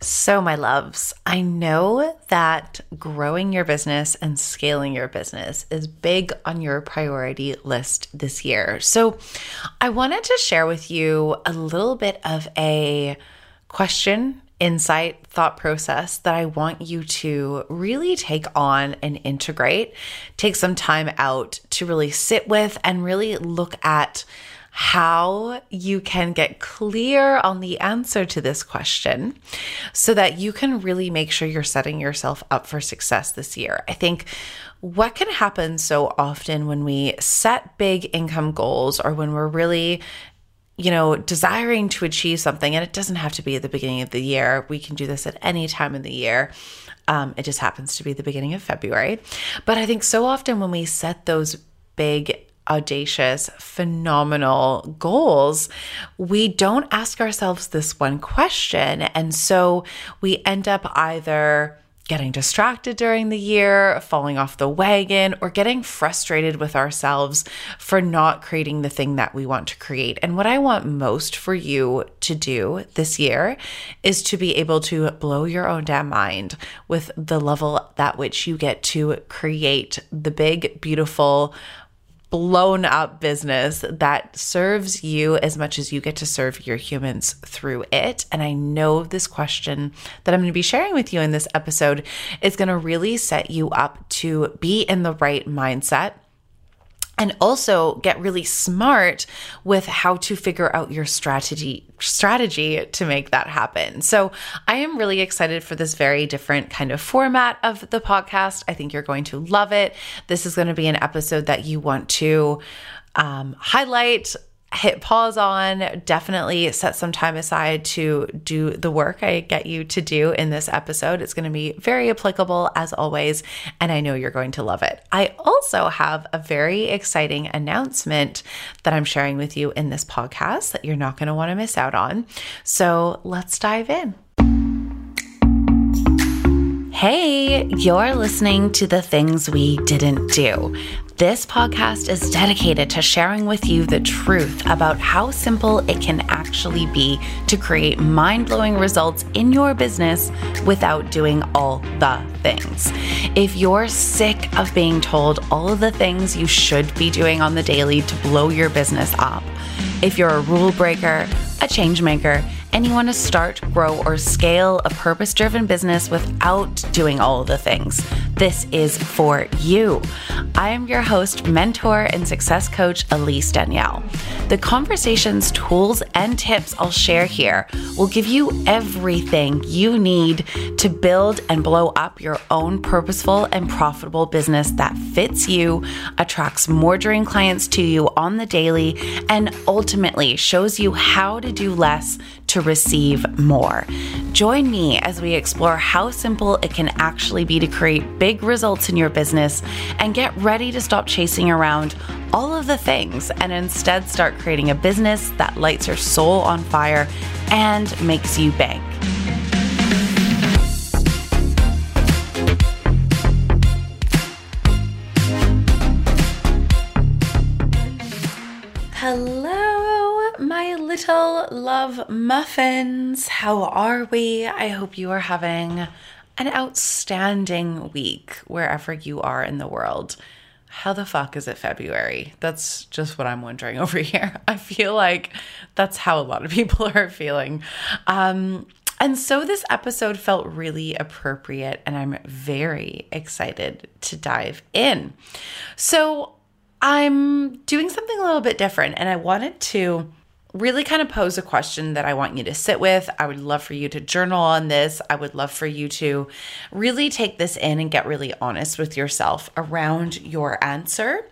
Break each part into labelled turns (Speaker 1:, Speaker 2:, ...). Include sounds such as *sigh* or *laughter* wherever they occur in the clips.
Speaker 1: So, my loves, I know that growing your business and scaling your business is big on your priority list this year. So, I wanted to share with you a little bit of a question, insight, thought process that I want you to really take on and integrate. Take some time out to really sit with and really look at how you can get clear on the answer to this question so that you can really make sure you're setting yourself up for success this year. I think what can happen so often when we set big income goals or when we're really you know, desiring to achieve something, and it doesn't have to be at the beginning of the year. We can do this at any time in the year. Um, it just happens to be the beginning of February. But I think so often when we set those big audacious, phenomenal goals, we don't ask ourselves this one question. And so we end up either getting distracted during the year, falling off the wagon, or getting frustrated with ourselves for not creating the thing that we want to create. And what I want most for you to do this year is to be able to blow your own damn mind with the level that which you get to create the big, beautiful, blown up business that serves you as much as you get to serve your humans through it. And I know this question that I'm going to be sharing with you in this episode is going to really set you up to be in the right mindset and also get really smart with how to figure out your strategy strategy to make that happen. So, I am really excited for this very different kind of format of the podcast. I think you're going to love it. This is going to be an episode that you want to um, highlight hit pause on. Definitely set some time aside to do the work I get you to do in this episode. It's going to be very applicable as always, and I know you're going to love it. I also have a very exciting announcement that I'm sharing with you in this podcast that you're not going to want to miss out on. So let's dive in. Hey, you're listening to the things we didn't do. This podcast is dedicated to sharing with you the truth about how simple it can actually be to create mind blowing results in your business without doing all the things. If you're sick of being told all of the things you should be doing on the daily to blow your business up, if you're a rule breaker, a change maker, want to start, grow, or scale a purpose driven business without doing all of the things, this is for you. I am your host, mentor, and success coach, Elise Danielle. The conversations, tools, and tips I'll share here will give you everything you need to build and blow up your own purposeful and profitable business that fits you, attracts more dream clients to you on the daily, and ultimately shows you how to do less to receive more. Join me as we explore how simple it can actually be to create big results in your business and get ready to stop chasing around all of the things and instead start creating a business that lights your soul on fire and makes you bank. Love muffins. How are we? I hope you are having an outstanding week wherever you are in the world. How the fuck is it February? That's just what I'm wondering *laughs* over here. I feel like that's how a lot of people *laughs* are feeling. Um, and so this episode felt really appropriate, and I'm very excited to dive in. So, I'm doing something a little bit different, and I wanted to really kind of pose a question that I want you to sit with. I would love for you to journal on this. I would love for you to really take this in and get really honest with yourself around your answer.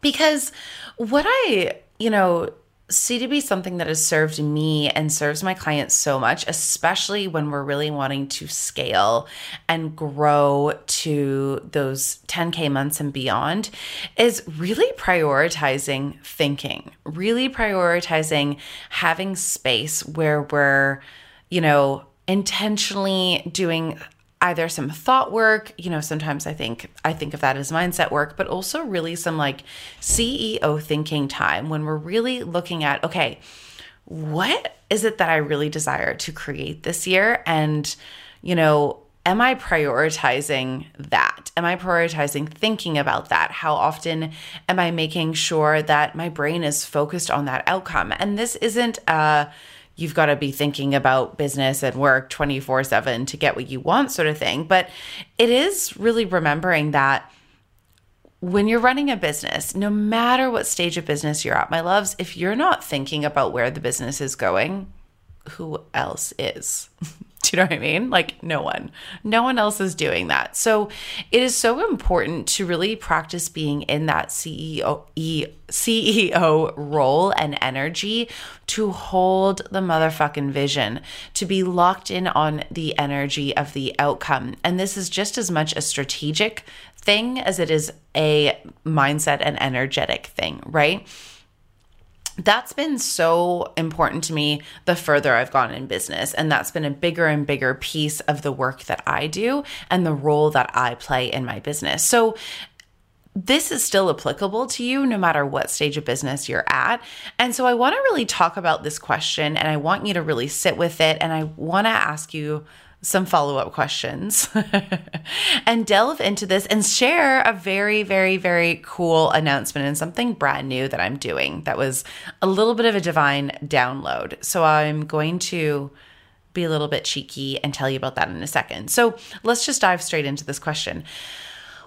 Speaker 1: Because what I, you know, see to be something that has served me and serves my clients so much, especially when we're really wanting to scale and grow to those 10K months and beyond, is really prioritizing thinking, really prioritizing having space where we're, you know, intentionally doing either some thought work you know sometimes i think i think of that as mindset work but also really some like ceo thinking time when we're really looking at okay what is it that I really desire to create this year? And, you know, am I prioritizing that? Am I prioritizing thinking about that? How often am I making sure that my brain is focused on that outcome? And this isn't a you've got to be thinking about business and work 24 7 to get what you want sort of thing, but it is really remembering that when you're running a business, no matter what stage of business you're at, my loves, if you're not thinking about where the business is going, who else is? *laughs* Do you know what I mean? Like, no one. No one else is doing that. So, it is so important to really practice being in that CEO, CEO role and energy to hold the motherfucking vision, to be locked in on the energy of the outcome. And this is just as much a strategic thing as it is a mindset and energetic thing, right? That's been so important to me the further I've gone in business. And that's been a bigger and bigger piece of the work that I do and the role that I play in my business. So, this is still applicable to you no matter what stage of business you're at. And so, I want to really talk about this question and I want you to really sit with it. And I want to ask you some follow up questions *laughs* and delve into this and share a very, very, very cool announcement and something brand new that I'm doing that was a little bit of a divine download. So I'm going to be a little bit cheeky and tell you about that in a second. So let's just dive straight into this question.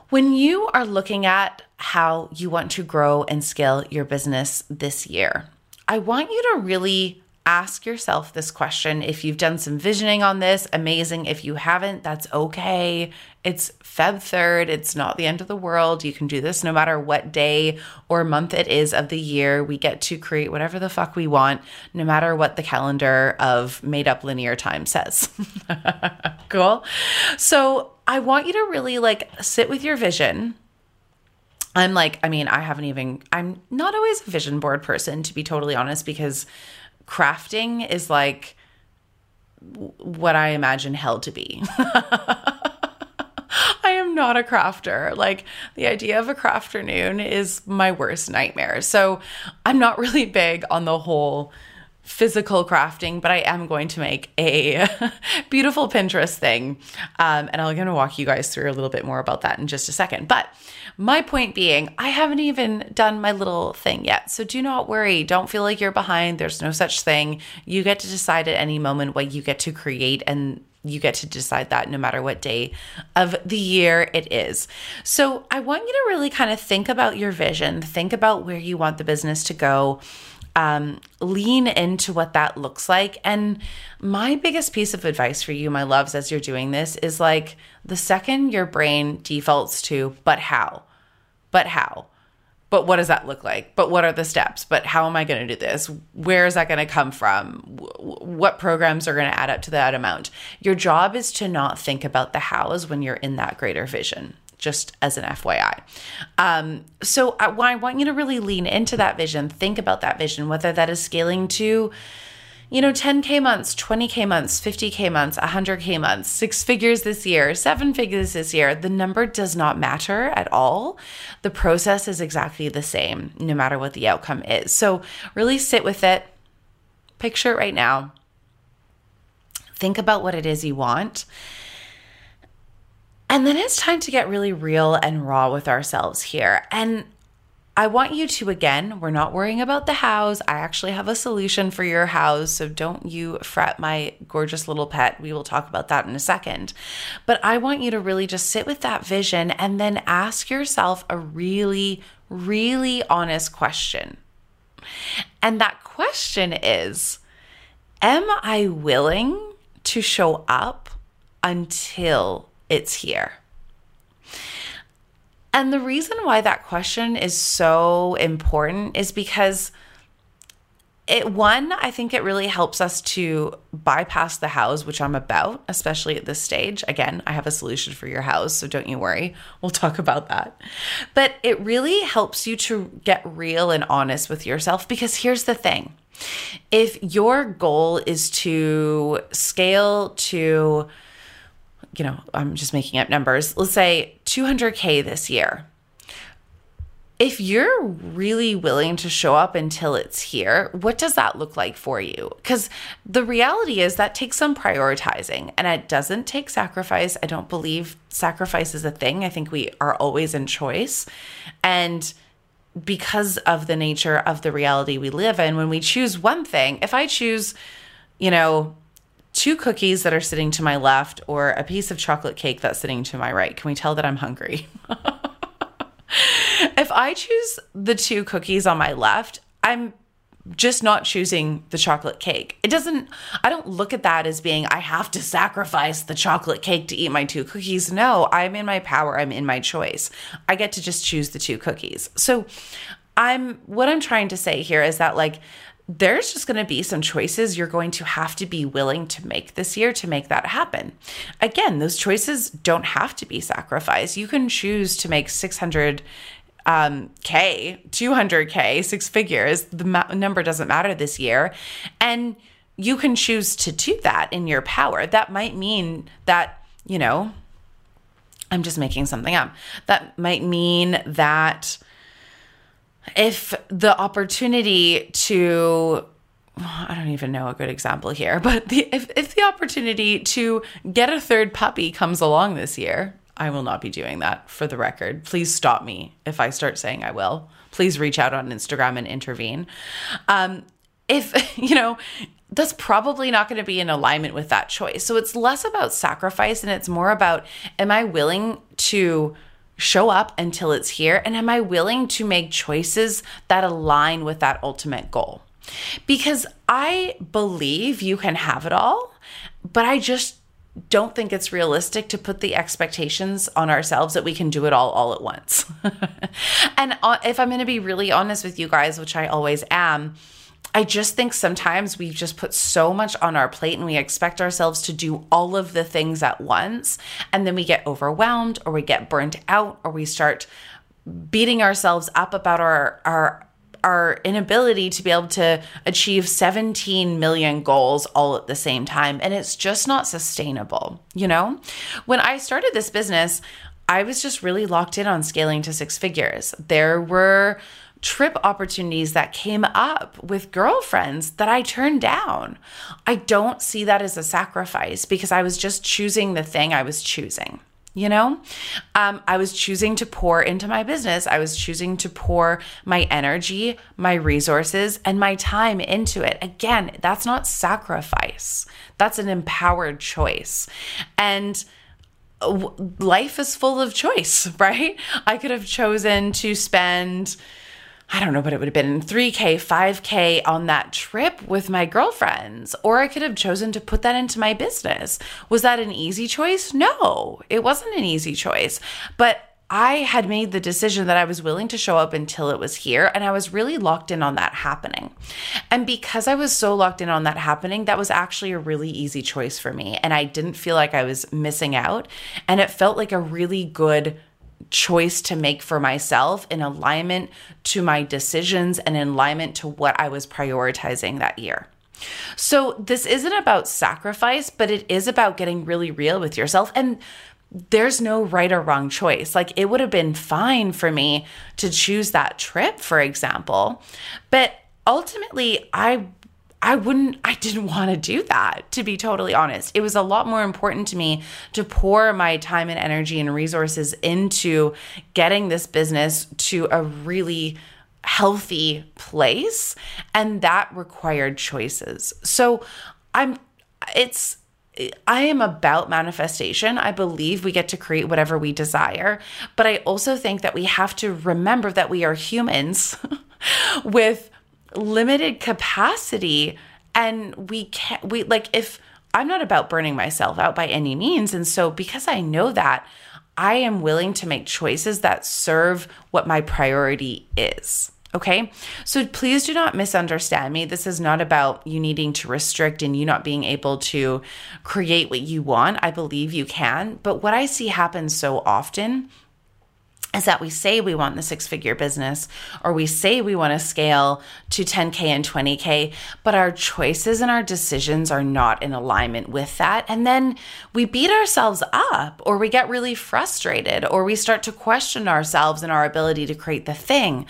Speaker 1: When you are looking at how you want to grow and scale your business this year, I want you to really ask yourself this question. If you've done some visioning on this, amazing. If you haven't, that's okay. It's Feb 3rd. It's not the end of the world. You can do this no matter what day or month it is of the year. We get to create whatever the fuck we want, no matter what the calendar of made up linear time says. *laughs* cool. So I want you to really like sit with your vision. I'm like, I mean, I haven't even, I'm not always a vision board person, to be totally honest, because crafting is like what I imagine hell to be. *laughs* I am not a crafter. Like the idea of a crafternoon is my worst nightmare. So I'm not really big on the whole physical crafting, but I am going to make a *laughs* beautiful Pinterest thing. Um, and I'm going to walk you guys through a little bit more about that in just a second. But my point being, I haven't even done my little thing yet. So do not worry. Don't feel like you're behind. There's no such thing. You get to decide at any moment what you get to create and you get to decide that no matter what day of the year it is. So, I want you to really kind of think about your vision, think about where you want the business to go um, lean into what that looks like. And my biggest piece of advice for you, my loves, as you're doing this is like the second your brain defaults to, but how? But how? But what does that look like? But what are the steps? But how am I going to do this? Where is that going to come from? What programs are going to add up to that amount? Your job is to not think about the hows when you're in that greater vision just as an FYI. Um, so I, I want you to really lean into that vision, think about that vision, whether that is scaling to, you know, 10K months, 20K months, 50K months, 100K months, six figures this year, seven figures this year. The number does not matter at all. The process is exactly the same, no matter what the outcome is. So really sit with it, picture it right now, think about what it is you want and then it's time to get really real and raw with ourselves here. And I want you to, again, we're not worrying about the house. I actually have a solution for your house. So don't you fret, my gorgeous little pet. We will talk about that in a second. But I want you to really just sit with that vision and then ask yourself a really, really honest question. And that question is Am I willing to show up until it's here. And the reason why that question is so important is because it one, I think it really helps us to bypass the hows, which I'm about, especially at this stage. Again, I have a solution for your house, so don't you worry. We'll talk about that. But it really helps you to get real and honest with yourself because here's the thing. If your goal is to scale to you know, I'm just making up numbers. Let's say 200K this year. if you're really willing to show up until it's here, what does that look like for you? Because the reality is that takes some prioritizing and it doesn't take sacrifice. I don't believe sacrifice is a thing. I think we are always in choice. And because of the nature of the reality we live in, when we choose one thing, if I choose, you know, two cookies that are sitting to my left or a piece of chocolate cake that's sitting to my right, can we tell that I'm hungry? *laughs* if I choose the two cookies on my left, I'm just not choosing the chocolate cake. It doesn't, I don't look at that as being, I have to sacrifice the chocolate cake to eat my two cookies. No, I'm in my power. I'm in my choice. I get to just choose the two cookies. So I'm, what I'm trying to say here is that, like, there's just going to be some choices you're going to have to be willing to make this year to make that happen. Again, those choices don't have to be sacrificed. You can choose to make 600 um, K, 200K, six figures. The ma- number doesn't matter this year. And you can choose to do that in your power. That might mean that, you know, I'm just making something up. That might mean that if the opportunity to I don't even know a good example here, *laughs* but the, if, if the opportunity to get a third puppy comes along this year, I will not be doing that for the record. Please stop me if I start saying I will. Please reach out on Instagram and intervene. Um, if, *laughs* you know, that's probably not going to be in alignment with that choice. So it's less about sacrifice and it's more about am I willing to show up until it's here? And am I willing to make choices that align with that ultimate goal? Because I believe you can have it all, but I just don't think it's realistic to put the expectations on ourselves that we can do it all all at once. *laughs* and uh, if I'm going to be really honest with you guys, which I always am, I just think sometimes we just put so much on our plate and we expect ourselves to do all of the things at once. And then we get overwhelmed or we get burnt out or we start beating ourselves up about our, our, our inability to be able to achieve 17 million goals all at the same time. And it's just not sustainable. You know, when I started this business, I was just really locked in on scaling to six figures. There were trip opportunities that came up with girlfriends that I turned down. I don't see that as a sacrifice because I was just choosing the thing I was choosing you know? Um, i was choosing to pour into my business. I was choosing to pour my energy my resources and my time into it. Again that's not sacrifice. That's an empowered choice. And life is full of choice *laughs* right? I could have chosen to spend I don't know what it would have been 3K, 5K on that trip with my girlfriends, or I could have chosen to put that into my business. Was that an easy choice? No, it wasn't an easy choice. But I had made the decision that I was willing to show up until it was here, and I was really locked in on that happening. And because I was so locked in on that happening, that was actually a really easy choice for me. And I didn't feel like I was missing out. And it felt like a really good choice to make for myself in alignment to my decisions and in alignment to what I was prioritizing that year. So, this isn't about sacrifice, but it is about getting really real with yourself. And there's no right or wrong choice. Like, it would have been fine for me to choose that trip, for example. But ultimately, I I wouldn't, I didn't want to do that, to be totally honest. It was a lot more important to me to pour my time and energy and resources into getting this business to a really healthy place. And that required choices. So I'm, it's, I am about manifestation. I believe we get to create whatever we desire. But I also think that we have to remember that we are humans *laughs* with limited capacity and we can't we like if I'm not about burning myself out by any means and so because I know that I am willing to make choices that serve what my priority is. Okay. So please do not misunderstand me. This is not about you needing to restrict and you not being able to create what you want. I believe you can. But what I see happen so often is that we say we want the six figure business or we say we want to scale to 10K and 20K, but our choices and our decisions are not in alignment with that. And then we beat ourselves up or we get really frustrated or we start to question ourselves and our ability to create the thing.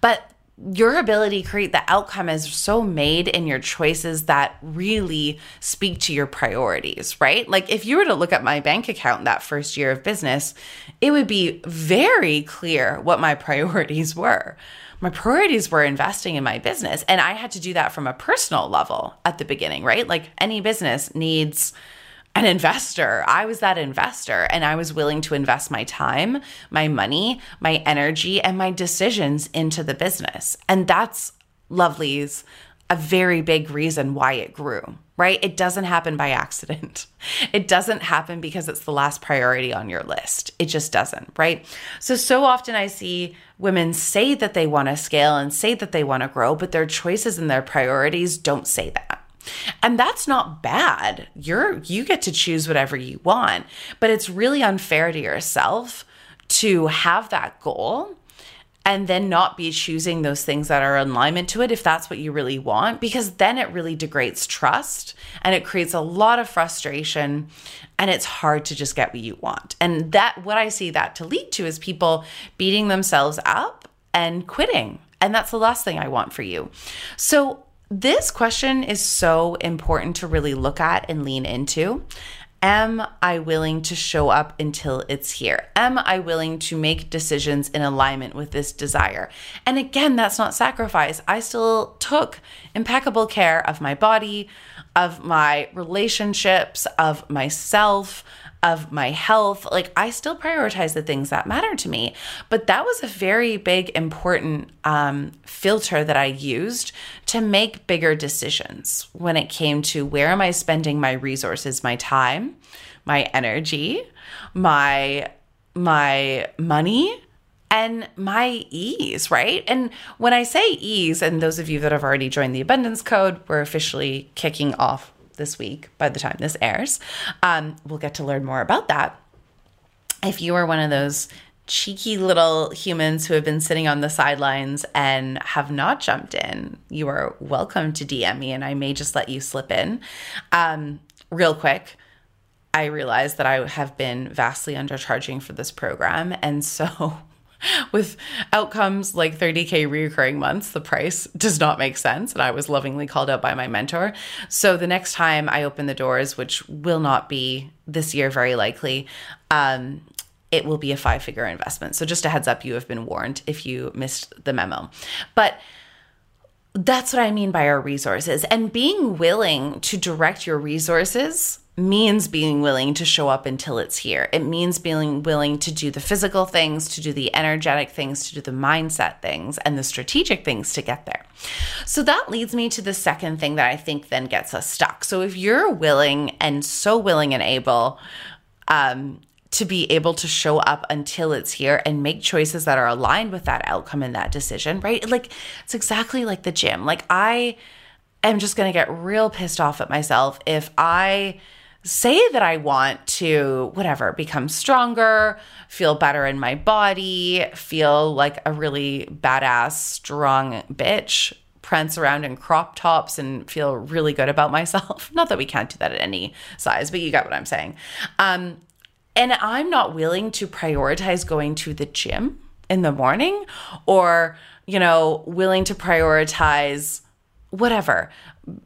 Speaker 1: But your ability to create the outcome is so made in your choices that really speak to your priorities, right? Like if you were to look at my bank account that first year of business, it would be very clear what my *laughs* priorities were. My priorities were investing in my business, and I had to do that from a personal level at the beginning, right? Like any business needs an investor. I was that investor and I was willing to invest my time, my money, my energy, and my decisions into the business. And that's Lovelyz a very big reason why it grew, right? It doesn't happen by accident. *laughs* It doesn't happen because it's the last priority on your list. It just doesn't, right? So, so often I see women say that they want to scale and say that they want to grow, but their choices and their priorities don't say that. And that's not bad. You're you get to choose whatever you want, but it's really unfair to yourself to have that goal and then not be choosing those things that are in alignment to it if that's what you really want because then it really degrades trust and it creates a lot of frustration and it's hard to just get what you want. And that what I see that to lead to is people beating themselves up and quitting. And that's the last thing I want for you. So this question is so important to really look at and lean into. Am I willing to show up until it's here? Am I willing to make decisions in alignment with this desire? And again, that's not sacrifice. I still took impeccable care of my body, of my relationships, of myself, of my health. Like I still prioritize the things that matter to me. But that was a very big, important um, filter that I used to make bigger decisions when it came to where am I spending my resources, my time, my energy, my my money and my ease, right? And when I say ease, and those of you that have already joined the abundance code, we're officially kicking off this week by the time this airs. Um, we'll get to learn more about that. If you are one of those cheeky little humans who have been sitting on the sidelines and have not jumped in, you are welcome to DM me and I may just let you slip in. Um, real quick, I realized that I have been vastly undercharging for this program. And so *laughs* *laughs* with outcomes like 30K reoccurring months, the price does not make sense. And I was lovingly called out by my mentor. So the next time I open the doors, which will not be this year, very likely, um, it will be a five figure investment. So just a heads up, you have been warned if you missed the memo. But that's what I mean by our resources and being willing to direct your resources means being willing to show up until it's here. It means being willing to do the physical things, to do the energetic things, to do the mindset things, and the strategic things to get there. So that leads me to the second thing that I think then gets us stuck. So if you're willing and so willing and able, um, to be able to show up until it's here and make choices that are aligned with that outcome and that decision, right? Like it's exactly like the gym. Like I am just going to get real pissed off at myself if I say that I want to, whatever, become stronger, feel better in my body, feel like a really badass, strong bitch, prance around in crop tops and feel really good about myself. *laughs* Not that we can't do that at any size, but you get what I'm saying. Um, and I'm not willing to prioritize going to the gym in the morning or, you know, willing to prioritize whatever,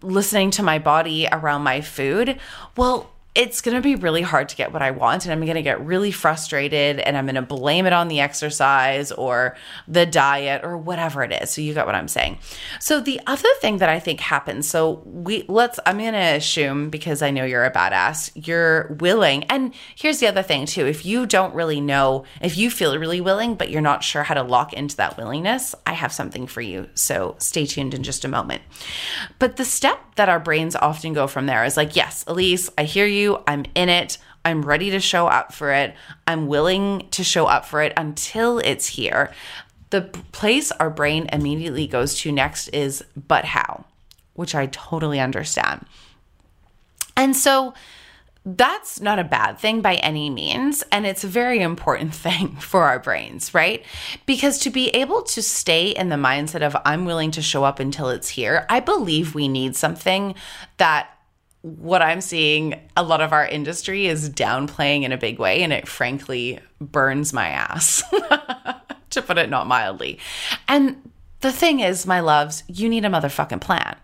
Speaker 1: listening to my body around my food, well, it's going to be really hard to get what I want. And I'm going to get really frustrated and I'm going to blame it on the exercise or the diet or whatever it is. So you got what I'm saying. So the other thing that I think happens, so we let's, I'm going to assume because I know you're a badass, you're willing. And here's the other thing too. If you don't really know, if you feel really willing, but you're not sure how to lock into that willingness, I have something for you. So stay tuned in just a moment. But the step that our brains often go from there is like, yes, Elise, I hear you. I'm in it. I'm ready to show up for it. I'm willing to show up for it until it's here. The place our brain immediately goes to next is, but how? Which I totally understand. And so, that's not a bad thing by any means. And it's a very important *laughs* thing for our brains, right? Because to be able to stay in the mindset of, I'm willing to show up until it's here, I believe we need something that what I'm seeing a lot of our industry is downplaying in a big way. And it frankly burns my ass, *laughs* to put it not mildly. And the thing is, my loves, you need a motherfucking plan.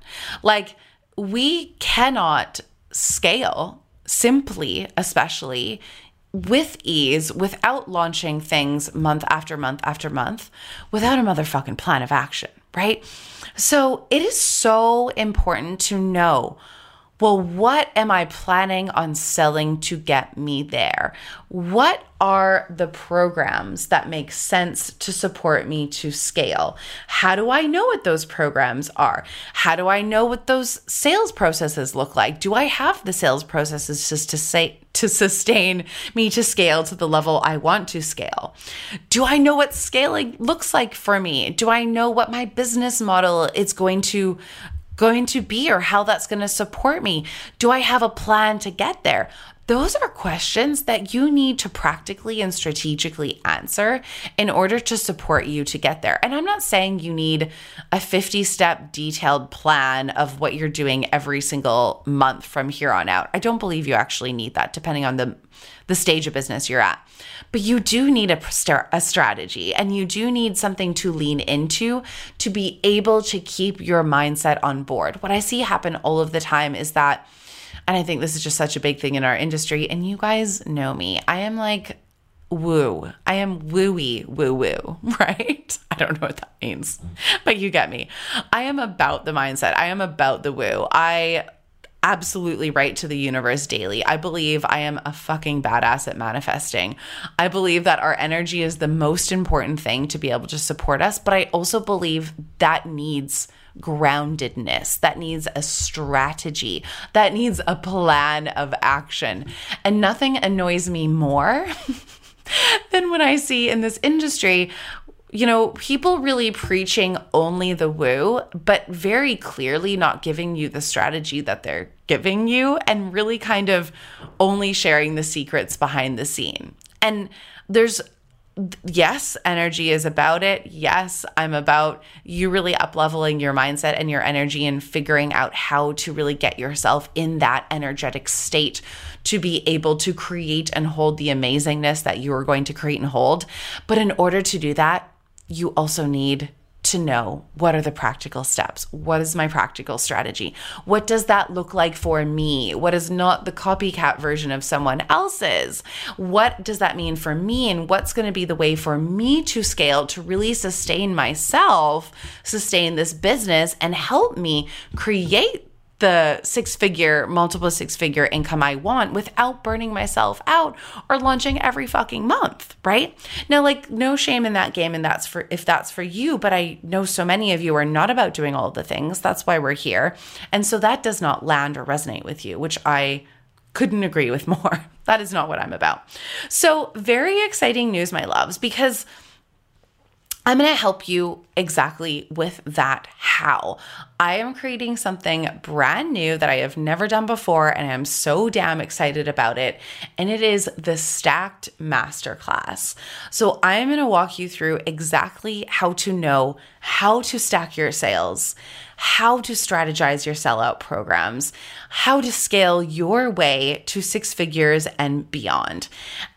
Speaker 1: Like, we cannot scale simply, especially with ease, without launching things month after month after month, without a motherfucking plan of action, right? So it is so important to know well, what am I planning on selling to get me there? What are the programs that make sense to support me to scale? How do I know what those programs are? How do I know what those sales processes look like? Do I have the sales processes just to say to sustain me to scale to the level I want to scale? Do I know what scaling looks like for me? Do I know what my business model is going to going to be or how that's going to support me? Do I have a plan to get there? Those are questions that you need to practically and strategically answer in order to support you to get there. And I'm not saying you need a 50 step detailed plan of what you're doing every single month from here on out. I don't believe you actually need that, depending on the, the stage of business you're at. But you do need a, a strategy and you do need something to lean into to be able to keep your mindset on board. What I see happen all of the time is that and I think this is just such a big thing in our industry. And you guys know me. I am like woo. I am wooey woo woo, *laughs* right? I don't know what that means, but you get me. I am about the mindset. I am about the woo. I absolutely write to the universe daily. I believe I am a fucking badass at manifesting. I believe that our energy is the most important thing to be able to support us, but I also believe that needs groundedness, that needs a strategy, that needs a plan of action. And nothing annoys me more *laughs* than when I see in this industry you know, people really preaching only the woo, but very clearly not giving you the strategy that they're giving you and really kind of only sharing the secrets behind the scene. And there's yes, energy is about it. Yes, I'm about you really up leveling your mindset and your energy and figuring out how to really get yourself in that energetic state to be able to create and hold the amazingness that you are going to create and hold. But in order to do that, you also need to know what are the practical steps? What is my practical strategy? What does that look like for me? What is not the copycat version of someone else's? What does that mean for me? And what's going to be the way for me to scale to really sustain myself, sustain this business, and help me create the six figure, multiple six figure income I want without burning myself out or launching every fucking month, right? Now, like, no shame in that game, and that's for if that's for you, but I know so many of you are not about doing all the things. That's why we're here. And so that does not land or resonate with you, which I couldn't agree with *laughs* more. That is not what I'm about. So, very exciting news, my loves, because I'm going to help you exactly with that how. I am creating something brand new that I have never done before, and I'm so damn excited about it. And it is the Stacked Masterclass. So, I'm going to walk you through exactly how to know how to stack your sales, how to strategize your sellout programs, how to scale your way to six figures and beyond.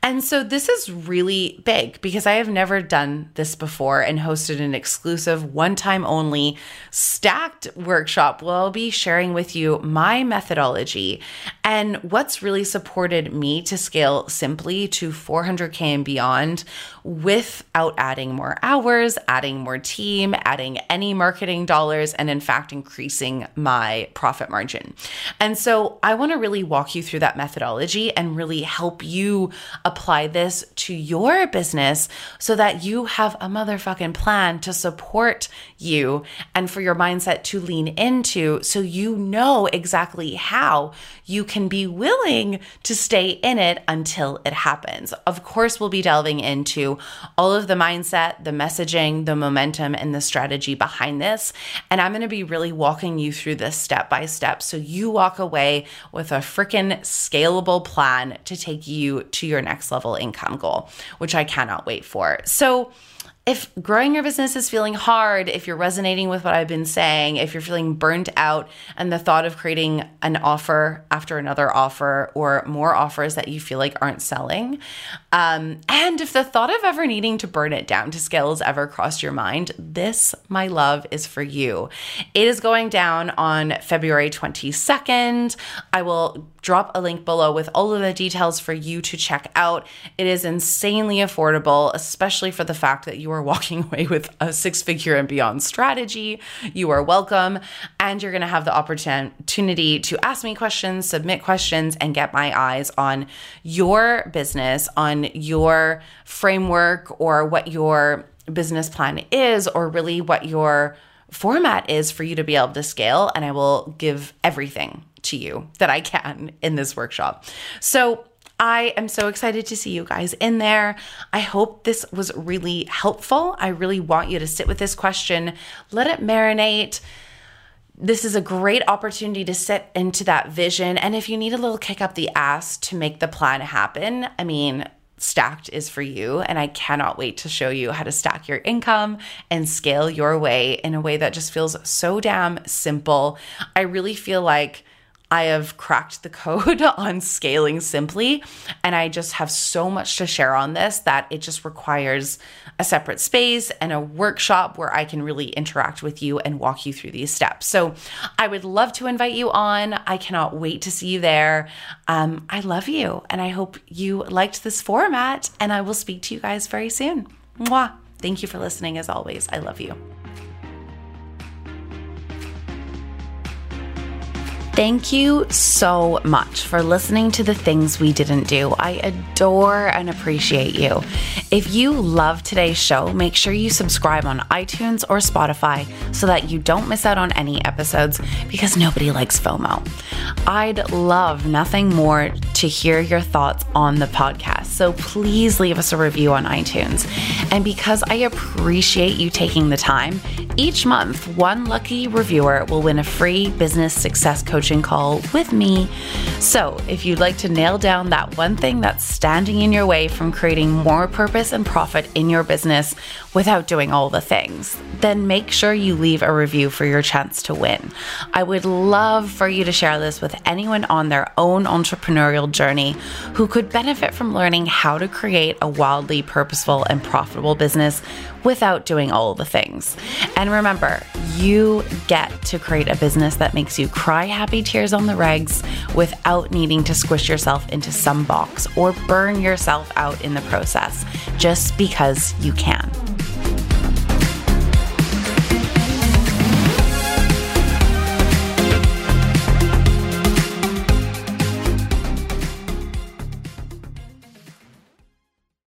Speaker 1: And so this is really big because I have never done this before and hosted an exclusive one time only stacked workshop where I'll be sharing with you my methodology and what's really supported me to scale simply to 400K and beyond without adding more hours, adding more team, adding any marketing dollars, and in fact, increasing my profit margin. And so I want to really walk you through that methodology and really help you apply this to your business so that you have a motherfucking plan to support you and for your mindset to lean into so you know exactly how you can be willing to stay in it until it happens. Of course, we'll be delving into all of the mindset, the messaging, the momentum, and the strategy behind this. And I'm going to be really walking you through this step by step so you walk away with a freaking scalable plan to take you to your next level income goal, which I cannot wait for. So, if growing your business is feeling hard, if you're resonating with what I've been saying, if you're feeling burnt out and the thought of creating an offer after another offer or more offers that you feel like aren't selling, um, and if the thought of ever needing to burn it down to scale has ever crossed your mind, this, my love, is for you. It is going down on February 22nd. I will drop a link below with all of the details for you to check out. It is insanely affordable, especially for the fact that you are walking *laughs* away with a six figure and beyond strategy. You are welcome, and you're going to have the opportunity to ask me questions, submit questions, and get my eyes on your business, on your framework, or what your business plan is, or really what your format is for you to be able to scale. And I will give everything to you that I can in this workshop. So, I am so excited to see you guys in there. I hope this was really helpful. I really want you to sit with this question, let it marinate. This is a great opportunity to sit into that vision. And if you need a little kick up the ass to make the plan happen, I mean, Stacked is for you. And I cannot wait to show you how to stack your income and scale your way in a way that just feels so damn simple. I really feel like I have cracked the code *laughs* on scaling simply. And I just have so much to share on this that it just requires a separate space and a workshop where I can really interact with you and walk you through these steps. So I would love to invite you on. I cannot wait to see you there. Um, I love you and I hope you liked this format. And I will speak to you guys very soon. Mwah. Thank you for listening as always. I love you. Thank you so much for listening to the things we didn't do. I adore and appreciate you. If you love today's show, make sure you subscribe on iTunes or Spotify so that you don't miss out on any episodes because nobody likes FOMO. I'd love nothing more to hear your thoughts on the podcast. So please leave us a review on iTunes. And because I appreciate you taking the time, each month, one lucky reviewer will win a free business success coach coaching call with me. So, if you'd like to nail down that one thing that's standing in your way from creating more purpose and profit in your business without doing all the things, then make sure you leave a review for your chance to win. I would love for you to share this with anyone on their own entrepreneurial journey who could benefit from learning how to create a wildly purposeful and profitable business without doing all the things. And remember, you get to create a business that makes you cry happy tears on the regs without needing to squish yourself into some box or burn yourself out in the process just because you can.